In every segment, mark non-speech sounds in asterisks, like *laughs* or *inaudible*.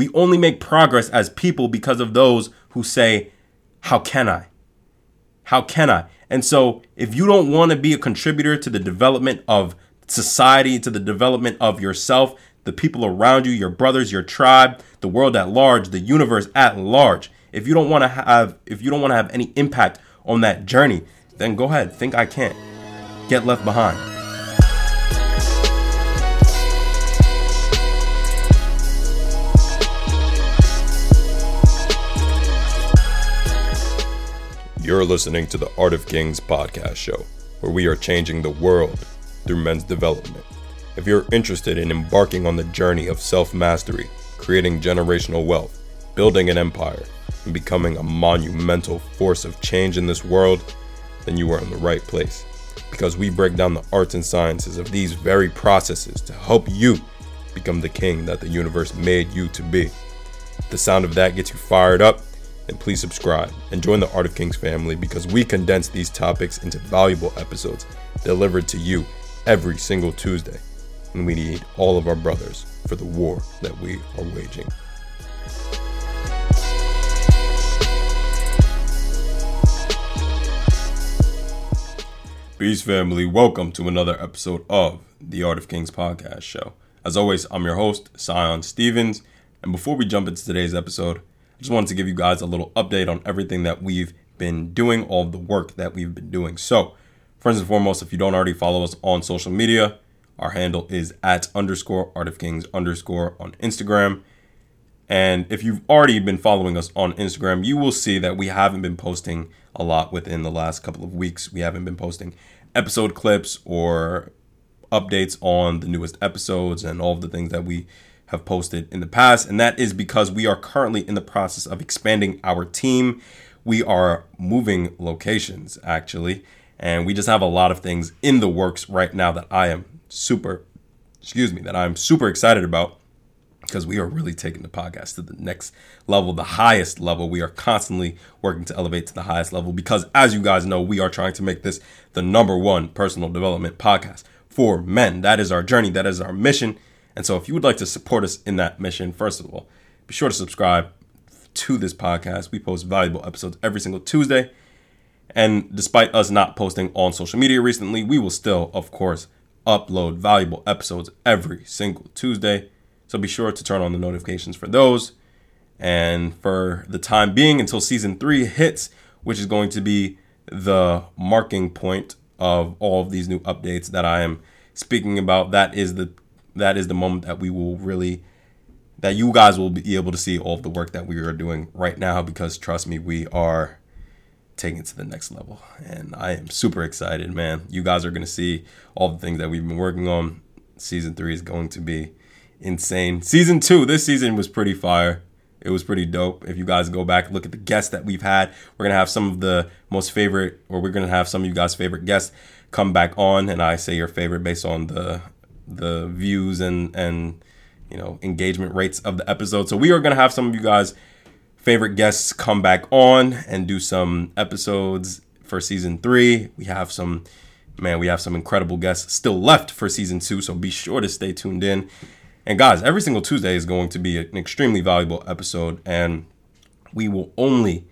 We only make progress as people because of those who say, How can I? How can I? And so, if you don't want to be a contributor to the development of society, to the development of yourself, the people around you, your brothers, your tribe, the world at large, the universe at large, if you don't want to have if you don't want to have any impact on that journey, then go ahead, think I can't. Get left behind. You're listening to the Art of Kings podcast show, where we are changing the world through men's development. If you're interested in embarking on the journey of self mastery, creating generational wealth, building an empire, and becoming a monumental force of change in this world, then you are in the right place. Because we break down the arts and sciences of these very processes to help you become the king that the universe made you to be. If the sound of that gets you fired up, then please subscribe and join the Art of Kings family because we condense these topics into valuable episodes delivered to you every single Tuesday. And we need all of our brothers for the war that we are waging. Peace, family. Welcome to another episode of the Art of Kings podcast show. As always, I'm your host, Tsion Stevens. And before we jump into today's episode, just wanted to give you guys a little update on everything that we've been doing, all the work that we've been doing. So, first and foremost, if you don't already follow us on social media, our handle is at underscore Art of Kings underscore on Instagram. And if you've already been following us on Instagram, you will see that we haven't been posting a lot within the last couple of weeks. We haven't been posting episode clips or updates on the newest episodes and all of the things that we have posted in the past. And that is because we are currently in the process of expanding our team. We are moving locations, actually. And we just have a lot of things in the works right now that I am super, excuse me, that I'm super excited about because we are really taking the podcast to the next level, the highest level. We are constantly working to elevate to the highest level because, as you guys know, we are trying to make this the number one personal development podcast for men. That is our journey, that is our mission. And so, if you would like to support us in that mission, first of all, be sure to subscribe to this podcast. We post valuable episodes every single Tuesday. And despite us not posting on social media recently, we will still, of course, upload valuable episodes every single Tuesday. So be sure to turn on the notifications for those. And for the time being, until season three hits, which is going to be the marking point of all of these new updates that I am speaking about, that is the that is the moment that we will really that you guys will be able to see all of the work that we are doing right now because trust me, we are taking it to the next level. And I am super excited, man. You guys are going to see all the things that we've been working on. Season three is going to be insane. Season two, this season was pretty fire. It was pretty dope. If you guys go back, look at the guests that we've had. We're gonna have some of the most favorite, or we're gonna have some of you guys' favorite guests come back on, and I say your favorite based on the the views and and you know engagement rates of the episode. So we are gonna have some of you guys' favorite guests come back on and do some episodes for season three. We have some man, we have some incredible guests still left for season two, so be sure to stay tuned in. And guys, every single Tuesday is going to be an extremely valuable episode, and we will only,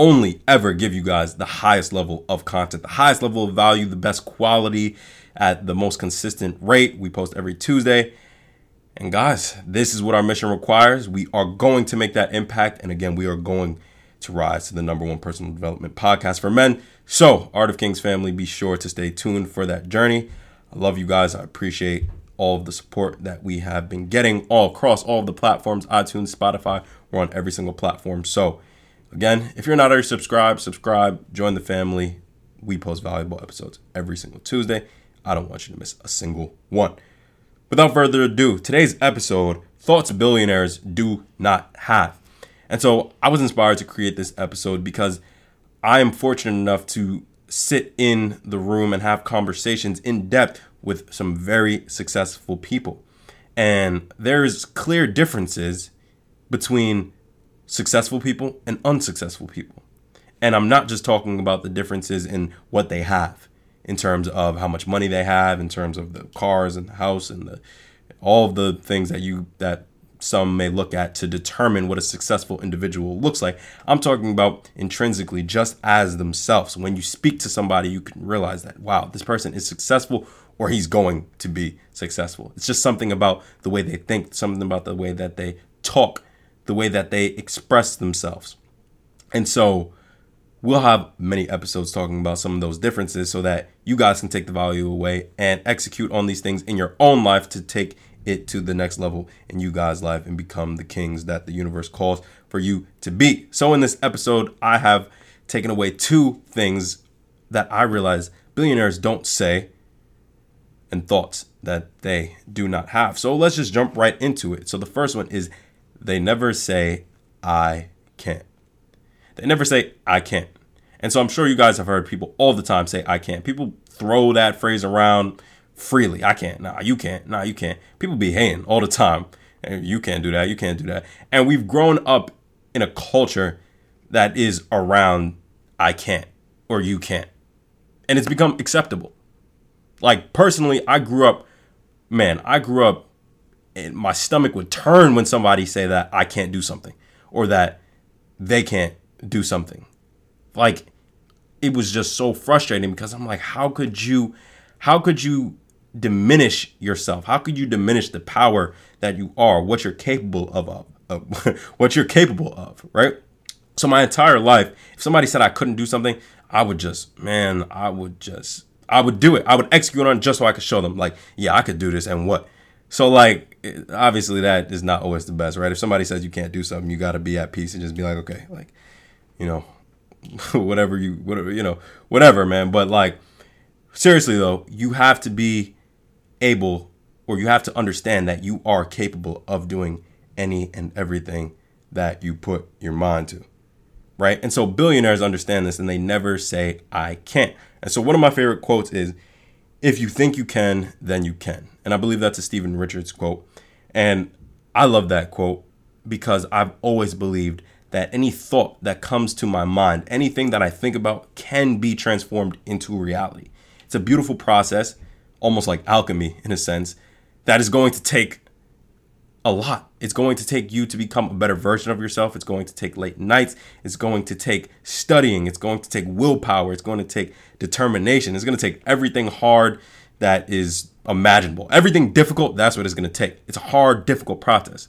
only ever give you guys the highest level of content, the highest level of value, the best quality at the most consistent rate. We post every Tuesday. And guys, this is what our mission requires. We are going to make that impact. And again, we are going to rise to the number one personal development podcast for men. So, Art of Kings family, be sure to stay tuned for that journey. I love you guys. I appreciate all of the support that we have been getting all across all of the platforms iTunes, Spotify. We're on every single platform. So, again, if you're not already subscribed, subscribe, join the family. We post valuable episodes every single Tuesday. I don't want you to miss a single one. Without further ado, today's episode thoughts billionaires do not have. And so I was inspired to create this episode because I am fortunate enough to sit in the room and have conversations in depth with some very successful people. And there's clear differences between successful people and unsuccessful people. And I'm not just talking about the differences in what they have in terms of how much money they have, in terms of the cars and the house and the all of the things that you that some may look at to determine what a successful individual looks like. I'm talking about intrinsically, just as themselves. When you speak to somebody, you can realize that, wow, this person is successful or he's going to be successful. It's just something about the way they think, something about the way that they talk, the way that they express themselves. And so we'll have many episodes talking about some of those differences so that you guys can take the value away and execute on these things in your own life to take it to the next level in you guys' life and become the kings that the universe calls for you to be. So, in this episode, I have taken away two things that I realize billionaires don't say and thoughts that they do not have. So, let's just jump right into it. So, the first one is they never say, I can't. They never say, I can't. And so, I'm sure you guys have heard people all the time say, I can't. People throw that phrase around freely. I can't. Nah, you can't. Nah, you can't. People be hating all the time. And you can't do that. You can't do that. And we've grown up in a culture that is around I can't or you can't. And it's become acceptable. Like personally, I grew up, man, I grew up and my stomach would turn when somebody say that I can't do something or that they can't do something. Like it was just so frustrating because I'm like, how could you how could you diminish yourself? How could you diminish the power that you are, what you're capable of, of, *laughs* what you're capable of, right? So my entire life, if somebody said I couldn't do something, I would just, man, I would just, I would do it. I would execute on it just so I could show them, like, yeah, I could do this and what. So like, obviously that is not always the best, right? If somebody says you can't do something, you got to be at peace and just be like, okay, like, you know, *laughs* whatever you, whatever, you know, whatever, man. But like, seriously though, you have to be able or you have to understand that you are capable of doing any and everything that you put your mind to. Right? And so billionaires understand this and they never say, I can't. And so one of my favorite quotes is, if you think you can, then you can. And I believe that's a Stephen Richards quote. And I love that quote because I've always believed that any thought that comes to my mind, anything that I think about, can be transformed into reality. It's a beautiful process almost like alchemy in a sense, that is going to take a lot. It's going to take you to become a better version of yourself. It's going to take late nights. It's going to take studying. It's going to take willpower. It's going to take determination. It's going to take everything hard that is imaginable. Everything difficult, that's what it's going to take. It's a hard, difficult process.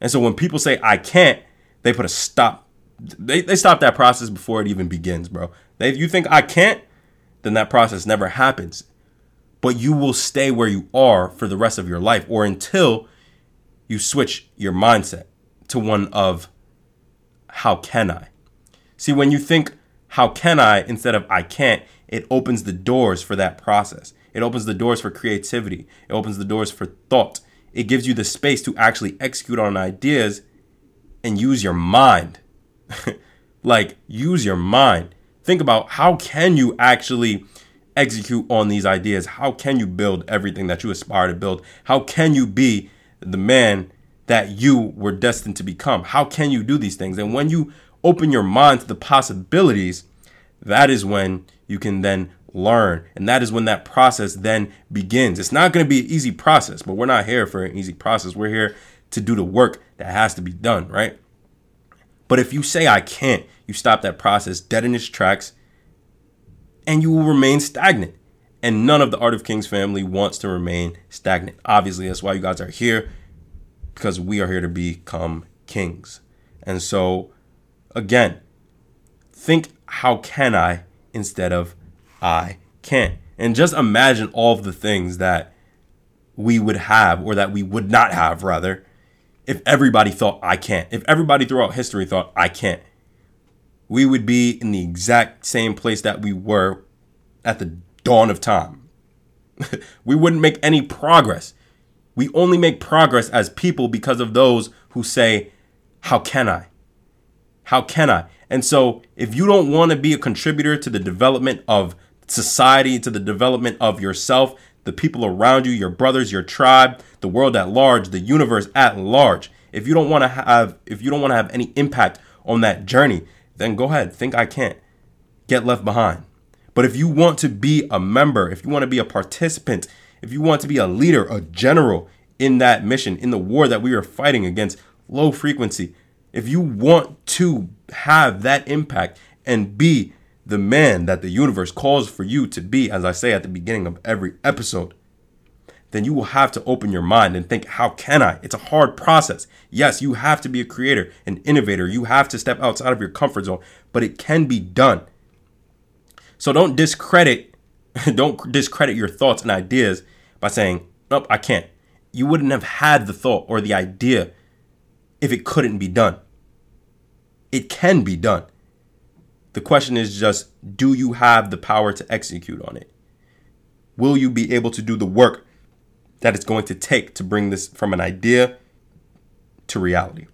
And so when people say, I can't, they put a stop. They, they stop that process before it even begins, bro. If you think I can't, then that process never happens but you will stay where you are for the rest of your life or until you switch your mindset to one of how can I? See, when you think how can I instead of I can't, it opens the doors for that process. It opens the doors for creativity. It opens the doors for thought. It gives you the space to actually execute on ideas and use your mind. *laughs* like use your mind. Think about how can you actually execute on these ideas? How can you build everything that you aspire to build? How can you be the man that you were destined to become? How can you do these things? And when you open your mind to the possibilities, that is when you can then learn. And that is when that process then begins. It's not going to be an easy process, but we're not here for an easy process. We're here to do the work that has to be done, right? But if you say, I can't, you stop that process dead in its tracks and you will remain stagnant. And none of the Art of Kings family wants to remain stagnant. Obviously, that's why you guys are here because we are here to become kings. And so, again, think how can I instead of I can't. And just imagine all of the things that we would have or that we would not have rather if everybody thought I can't. If everybody throughout history thought I can't we would be in the exact same place that we were at the dawn of time. *laughs* we wouldn't make any progress. We only make progress as people because of those who say, How can I? How can I? And so, if you don't want to be a contributor to the development of society, to the development of yourself, the people around you, your brothers, your tribe, the world at large, the universe at large, if you don't want to have if you don't want to have any impact on that journey, then go ahead, think I can't get left behind. But if you want to be a member, if you want to be a participant, if you want to be a leader, a general in that mission, in the war that we are fighting against low frequency, if you want to have that impact and be the man that the universe calls for you to be, as I say at the beginning of every episode, then you will have to open your mind and think, how can I? It's a hard process. Yes, you have to be a creator, an innovator. You have to step outside of your comfort zone, but it can be done. So don't discredit, *laughs* don't discredit your thoughts and ideas by saying, nope, I can't. You wouldn't have had the thought or the idea if it couldn't be done. It can be done. The question is just, do you have the power to execute on it? Will you be able to do the work that it's going to take to bring this from an idea to reality.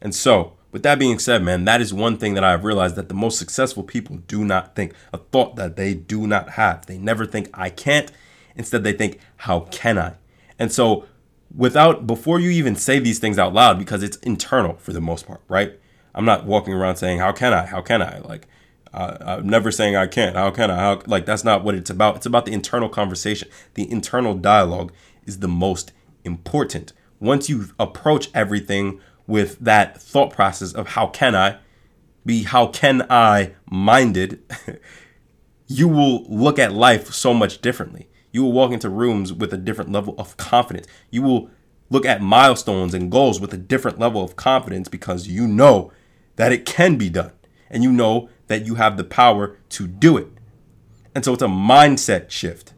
And so, with that being said, man, that is one thing that I've realized that the most successful people do not think, a thought that they do not have. They never think, I can't. Instead, they think, how can I? And so, without, before you even say these things out loud, because it's internal for the most part, right? I'm not walking around saying, how can I? How can I? Like, uh, I'm never saying I can't. How can I? How like that's not what it's about. It's about the internal conversation. The internal dialogue is the most important. Once you approach everything with that thought process of how can I be how can I minded, *laughs* you will look at life so much differently. You will walk into rooms with a different level of confidence. You will look at milestones and goals with a different level of confidence because you know that it can be done. And you know that you have the power to do it. And so it's a mindset shift.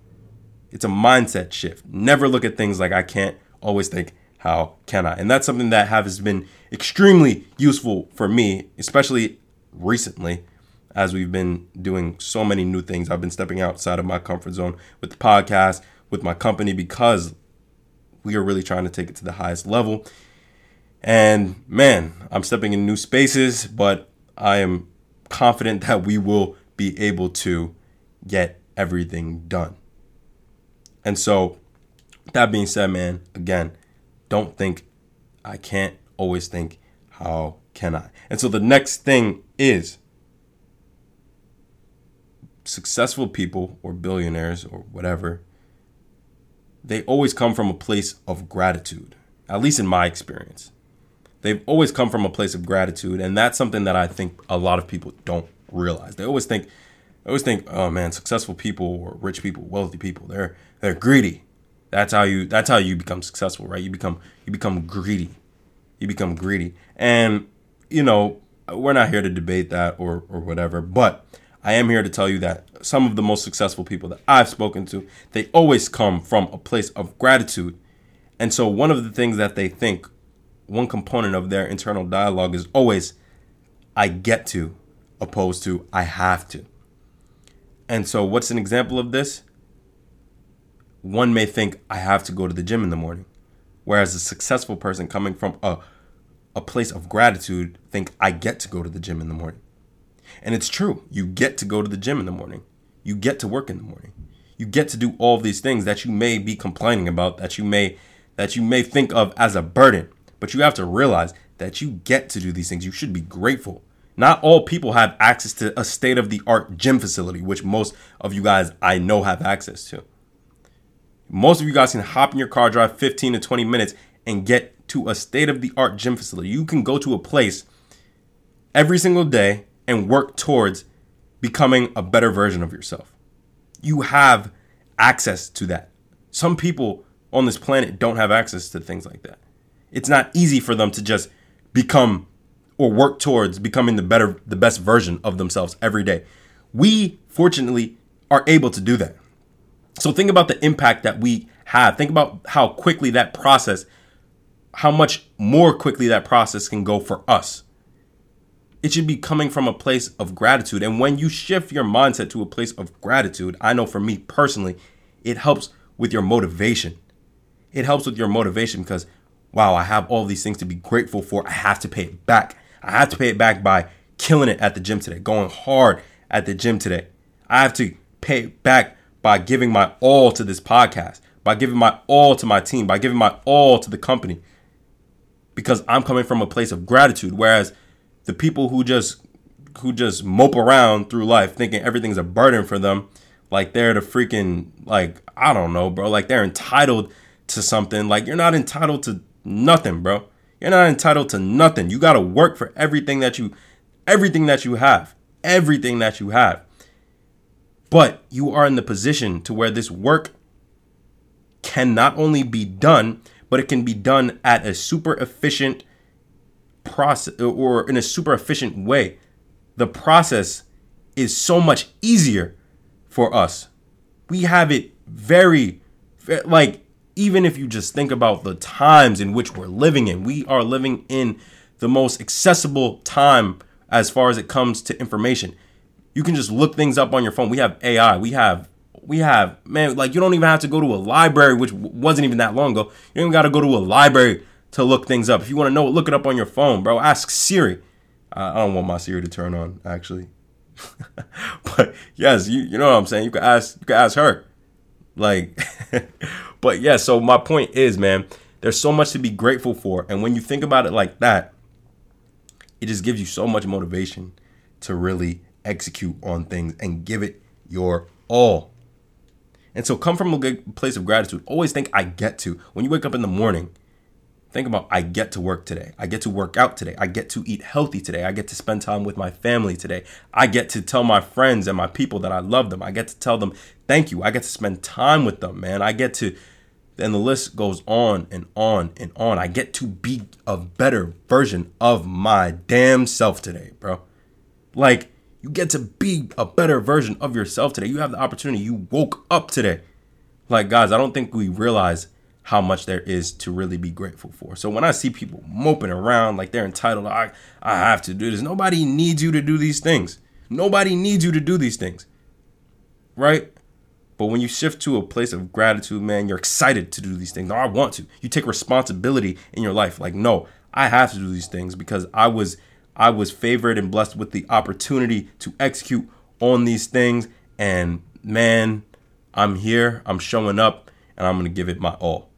It's a mindset shift. Never look at things like I can't, always think, how can I? And that's something that has been extremely useful for me, especially recently, as we've been doing so many new things. I've been stepping outside of my comfort zone with the podcast, with my company, because we are really trying to take it to the highest level. And man, I'm stepping in new spaces, but I am confident *laughs* that we will be able to get everything done. And so, that being said, man, again, don't think I can't, always think, how can I? And so the next thing is successful people or billionaires or whatever, they always come from a place of gratitude, at least in my experience they've always come from a place of gratitude, and that's something that I think a lot of people don't realize. They always think, they always think, oh man, successful people or rich people, wealthy people, they're they're greedy. That's how you that's how you become successful, right? You become you become greedy. You become greedy, and you know we're not here to debate that or or whatever, but I am here to tell you that some of the most successful people that I've spoken to, they always come from a place of gratitude. And so one of the things that they think one component of their internal dialogue is always I get to opposed to I have to. And so what's an example of this? One may think I have to go to the gym in the morning, whereas a successful person coming from a a place of gratitude think I get to go to the gym in the morning. And it's true. You get to go to the gym in the morning. You get to work in the morning. You get to do all these things that you may be complaining about that you may that you may think of as a burden. But you have to realize that you get to do these things. You should be grateful. Not all people have access to a state of the art gym facility, which most of you guys I know have access to. Most of you guys can hop in your car, drive 15 to 20 minutes, and get to a state of the art gym facility. You can go to a place every single day and work towards becoming a better version of yourself. You have access to that. Some people on this planet don't have access to things like that it's not easy for them to just become or work towards becoming the better the best version of themselves every day. We fortunately are able to do that. So think about the impact that we have. Think about how quickly that process how much more quickly that process can go for us. It should be coming from a place of gratitude. And when you shift your mindset to a place of gratitude, I know for me personally, it helps with your motivation. It helps with your motivation because wow, I have all these things to be grateful for. I have to pay it back. I have to pay it back by killing it at the gym today, going hard at the gym today. I have to pay it back by giving my all to this podcast, by giving my all to my team, by giving my all to the company. Because I'm coming from a place of gratitude. Whereas the people who just who just mope around through life thinking everything's a burden for them, like they're the freaking like I don't know, bro, like they're entitled to something. Like you're not entitled to nothing, bro. You're not entitled to nothing. You got to work for everything that you everything that you have. Everything that you have. But you are in the position to where this work can not only be done, but it can be done at a super efficient process or in a super efficient way. The process is so much easier for us. We have it very, like, even if you just think about the times in which we're living in, we are living in the most accessible time as far as it comes to information. You can just look things up on your phone. We have AI. We have we have man like you don't even have to go to a library which wasn't even that long ago. You don't even got to go to a library to look things up. If you want to know, look it up on your phone, bro. Ask Siri. I don't want my Siri to turn on actually. *laughs* but yes, you you know what I'm saying. You can ask you can ask her. Like *laughs* but yeah, so my point is, man, there's so much to be grateful for. And when you think about it like that, it just gives you so much motivation to really execute on things and give it your all. And so come from a good place of gratitude. Always think I get to. When you wake up in the morning, think about I get to work today. I get to work out today. I get to eat healthy today. I get to spend time with my family today. I get to tell my friends and my people that I love them. I get to tell them thank you. I get to spend time with them, man. I get to and the list goes on and on and on. I get to be a better version of my damn self today, bro. Like, you get to be a better version of yourself today. You have the opportunity. You woke up today. Like, guys, I don't think we realize how much there is to really be grateful for. So when I see people moping around like they're entitled, I, I have to do this. Nobody needs you to do these things. Nobody needs you to do these things. Right? But when you shift to a place of gratitude, man, you're excited to do these things. No, I want to. You take responsibility in your life. Like, no, I have to do these things because I was I was favored and blessed with the opportunity to execute on these things. And man, I'm here, I'm showing up, and I'm gonna give it my all.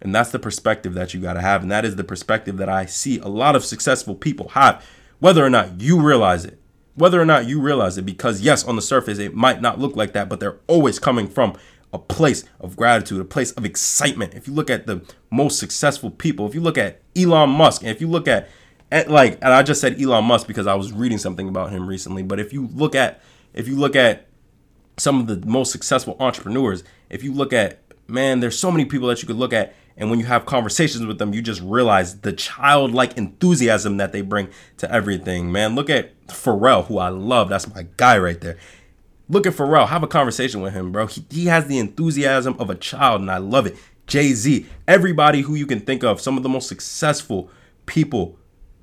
And that's the perspective that you gotta have. And that is the perspective that I see a lot of successful people have, whether or not you realize it whether or not you realize it because yes on the surface it might not look like that but they're always coming from a place of gratitude a place of excitement if you look at the most successful people if you look at Elon Musk and if you look at, like and I just said Elon Musk because I was reading something about him recently but if you look at if you look at some of the most successful entrepreneurs if you look at man there's so many people that you could look at and when you have conversations with them, you just realize the childlike enthusiasm that they bring to everything. Man, look at Pharrell, who I love. That's my guy right there. Look at Pharrell. Have a conversation with him, bro. He, he has the enthusiasm of a child, and I love it. Jay Z, everybody who you can think of, some of the most successful people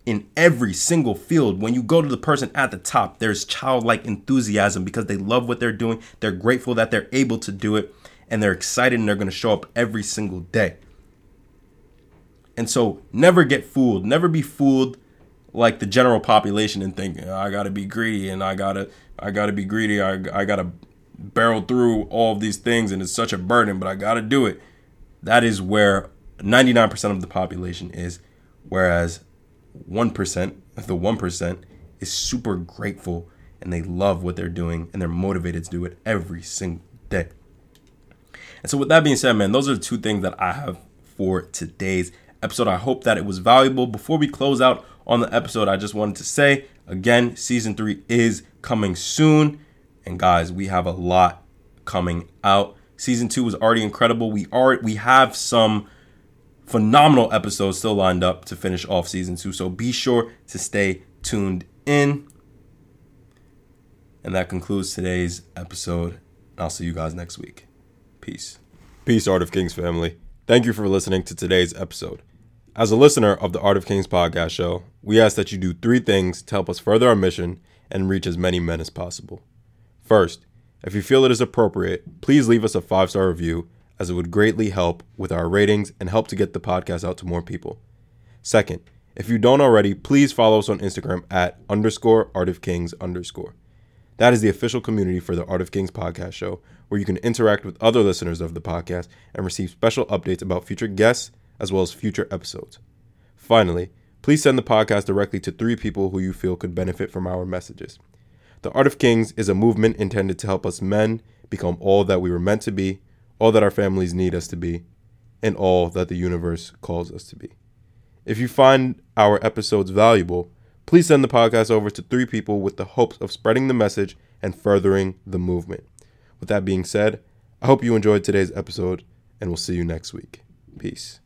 in every single field. When you go to the person at the top, there's childlike enthusiasm because they love what they're doing. They're grateful that they're able to do it, and they're excited and they're going to show up every single day. And so never get fooled. Never be fooled like the general population and think I gotta be greedy and I gotta I gotta be greedy. I I gotta barrel through all of these things and it's such a burden, but I gotta do it. That is where 99% of the population is, whereas 1%, of the 1% is super grateful and they love what they're doing and they're motivated to do it every single day. And so with that being said, man, those are the two things that I have for today's episode. I hope that it was valuable. Before we close out on the episode, I just wanted to say again, season three is coming soon. And guys, we have a lot coming out. Season two was already incredible. We are we have some phenomenal episodes still lined up to finish off season two. So be sure to stay tuned in. And that concludes today's episode. I'll see you guys next week. Peace. Peace, Art of Kings family. Thank you for listening to today's episode. As a listener of the Art of Kings podcast show, we ask that you do three things to help us further our mission and reach as many men as possible. First, if you feel it is appropriate, please leave us a five star review, as it would greatly help with our ratings and help to get the podcast out to more people. Second, if you don't already, please follow us on Instagram at underscore Art of Kings underscore. That is the official community for the Art of Kings podcast show, where you can interact with other listeners of the podcast and receive special updates about future guests as well as future episodes. Finally, please send the podcast directly to three people who you feel could benefit from our messages. The Art of Kings is a movement intended to help us men become all that we were meant to be, all that our families need us to be, and all that the universe calls us to be. If you find our episodes valuable, please send the podcast over to three people with the hopes of spreading the message and furthering the movement. With that being said, I hope you enjoyed today's episode, and we'll see you next week. Peace.